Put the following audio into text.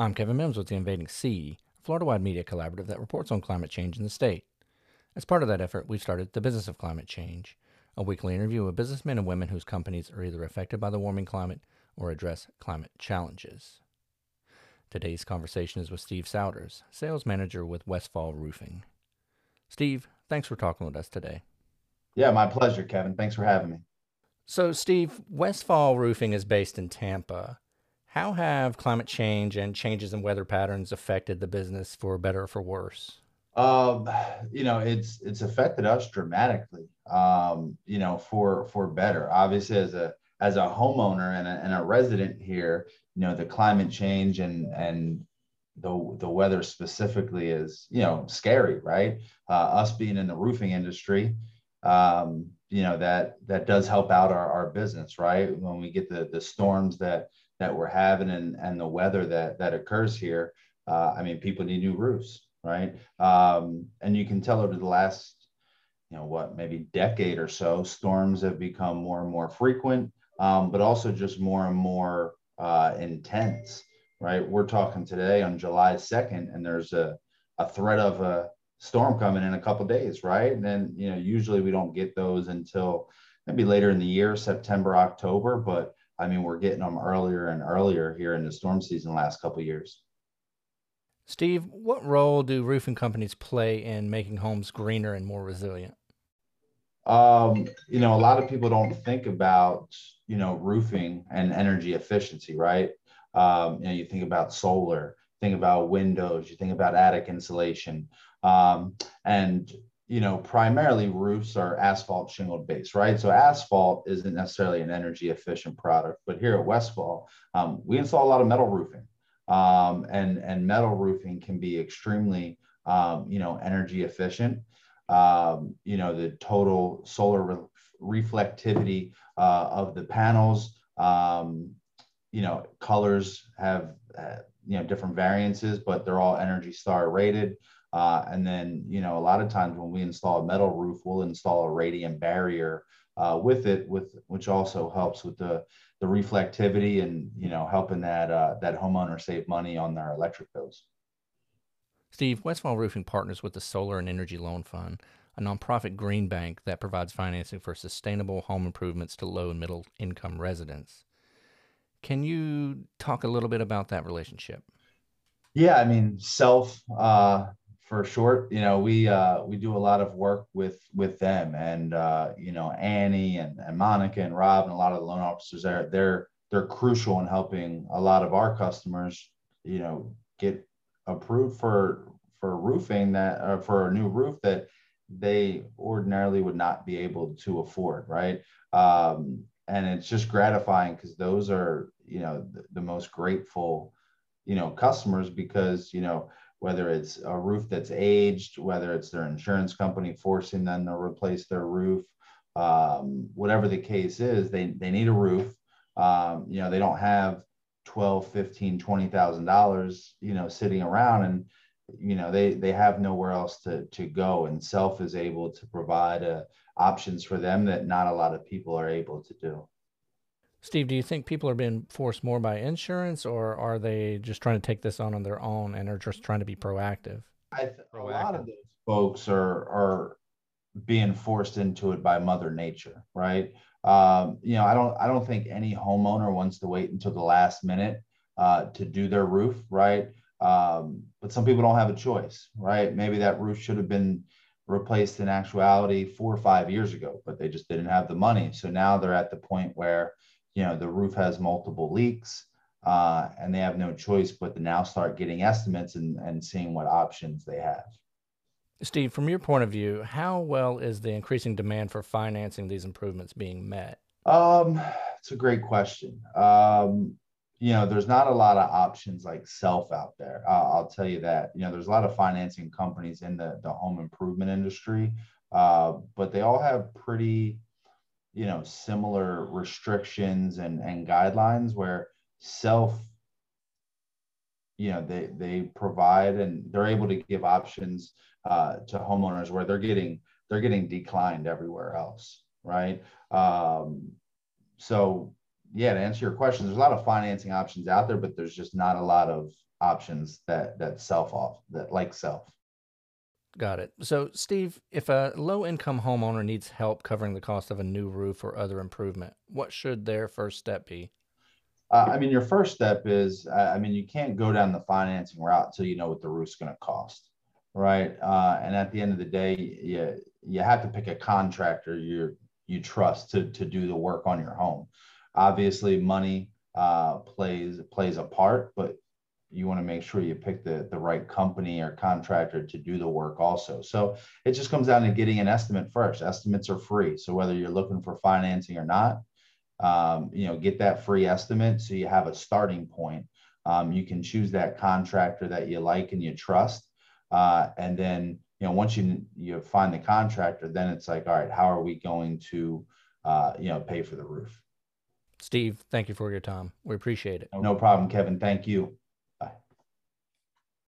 I'm Kevin Mims with the Invading Sea, a Florida wide media collaborative that reports on climate change in the state. As part of that effort, we've started The Business of Climate Change, a weekly interview with businessmen and women whose companies are either affected by the warming climate or address climate challenges. Today's conversation is with Steve Sowders, sales manager with Westfall Roofing. Steve, thanks for talking with us today. Yeah, my pleasure, Kevin. Thanks for having me. So, Steve, Westfall Roofing is based in Tampa. How have climate change and changes in weather patterns affected the business for better or for worse? Um, you know, it's it's affected us dramatically. Um, you know, for for better. Obviously, as a as a homeowner and a, and a resident here, you know, the climate change and and the the weather specifically is you know scary, right? Uh, us being in the roofing industry, um, you know that that does help out our, our business, right? When we get the the storms that that we're having and, and the weather that that occurs here, uh, I mean, people need new roofs, right? Um, and you can tell over the last, you know, what maybe decade or so, storms have become more and more frequent, um, but also just more and more uh, intense, right? We're talking today on July 2nd, and there's a, a threat of a storm coming in a couple days, right? And then, you know, usually we don't get those until maybe later in the year, September, October, but I mean, we're getting them earlier and earlier here in the storm season last couple years. Steve, what role do roofing companies play in making homes greener and more resilient? Um, you know, a lot of people don't think about, you know, roofing and energy efficiency, right? Um, you know, you think about solar, think about windows, you think about attic insulation. Um, and you know, primarily roofs are asphalt shingled base, right? So asphalt isn't necessarily an energy efficient product, but here at Westfall, um, we install a lot of metal roofing, um, and and metal roofing can be extremely, um, you know, energy efficient. Um, you know, the total solar re- reflectivity uh, of the panels, um, you know, colors have uh, you know different variances, but they're all Energy Star rated. Uh, and then, you know, a lot of times when we install a metal roof, we'll install a radiant barrier uh, with it, with which also helps with the the reflectivity and you know helping that uh, that homeowner save money on their electric bills. Steve, Westfall Roofing partners with the Solar and Energy Loan Fund, a nonprofit green bank that provides financing for sustainable home improvements to low and middle income residents. Can you talk a little bit about that relationship? Yeah, I mean, SELF uh, for short, you know, we uh, we do a lot of work with with them, and uh, you know, Annie and, and Monica and Rob and a lot of the loan officers there. They're they're crucial in helping a lot of our customers, you know, get approved for for roofing that uh, for a new roof that they ordinarily would not be able to afford, right? Um, and it's just gratifying because those are you know the, the most grateful, you know, customers because you know whether it's a roof that's aged, whether it's their insurance company forcing them to replace their roof, um, whatever the case is, they, they need a roof. Um, you know, they don't have 12, 15, $20,000, you know, sitting around and, you know, they, they have nowhere else to, to go and SELF is able to provide uh, options for them that not a lot of people are able to do. Steve, do you think people are being forced more by insurance, or are they just trying to take this on on their own and are just trying to be proactive? I th- proactive. a lot of those folks are are being forced into it by Mother Nature, right? Um, you know, I don't I don't think any homeowner wants to wait until the last minute uh, to do their roof, right? Um, but some people don't have a choice, right? Maybe that roof should have been replaced in actuality four or five years ago, but they just didn't have the money. So now they're at the point where you know the roof has multiple leaks uh, and they have no choice but to now start getting estimates and, and seeing what options they have. Steve from your point of view how well is the increasing demand for financing these improvements being met? Um, it's a great question. Um, you know there's not a lot of options like SELF out there. Uh, i'll tell you that you know there's a lot of financing companies in the, the home improvement industry uh, but they all have pretty you know similar restrictions and and guidelines where SELF you know they they provide and they're able to give options uh, to homeowners where they're getting they're getting declined everywhere else right um, so yeah, to answer your question, there's a lot of financing options out there, but there's just not a lot of options that that SELF off that like SELF. Got it. So, Steve, if a low income homeowner needs help covering the cost of a new roof or other improvement, what should their first step be? Uh, I mean, your first step is, I mean, you can't go down the financing route until you know what the roof's going to cost, right? Uh, and at the end of the day, you you have to pick a contractor you you trust to to do the work on your home. Obviously, money uh, plays plays a part, but you want to make sure you pick the, the right company or contractor to do the work also. So it just comes down to getting an estimate first. Estimates are free. So whether you're looking for financing or not, um, you know, get that free estimate so you have a starting point. Um, you can choose that contractor that you like and you trust. Uh, and then, you know, once you you find the contractor, then it's like, all right, how are we going to, uh, you know, pay for the roof? Steve, thank you for your time. We appreciate it. No problem, Kevin. Thank you.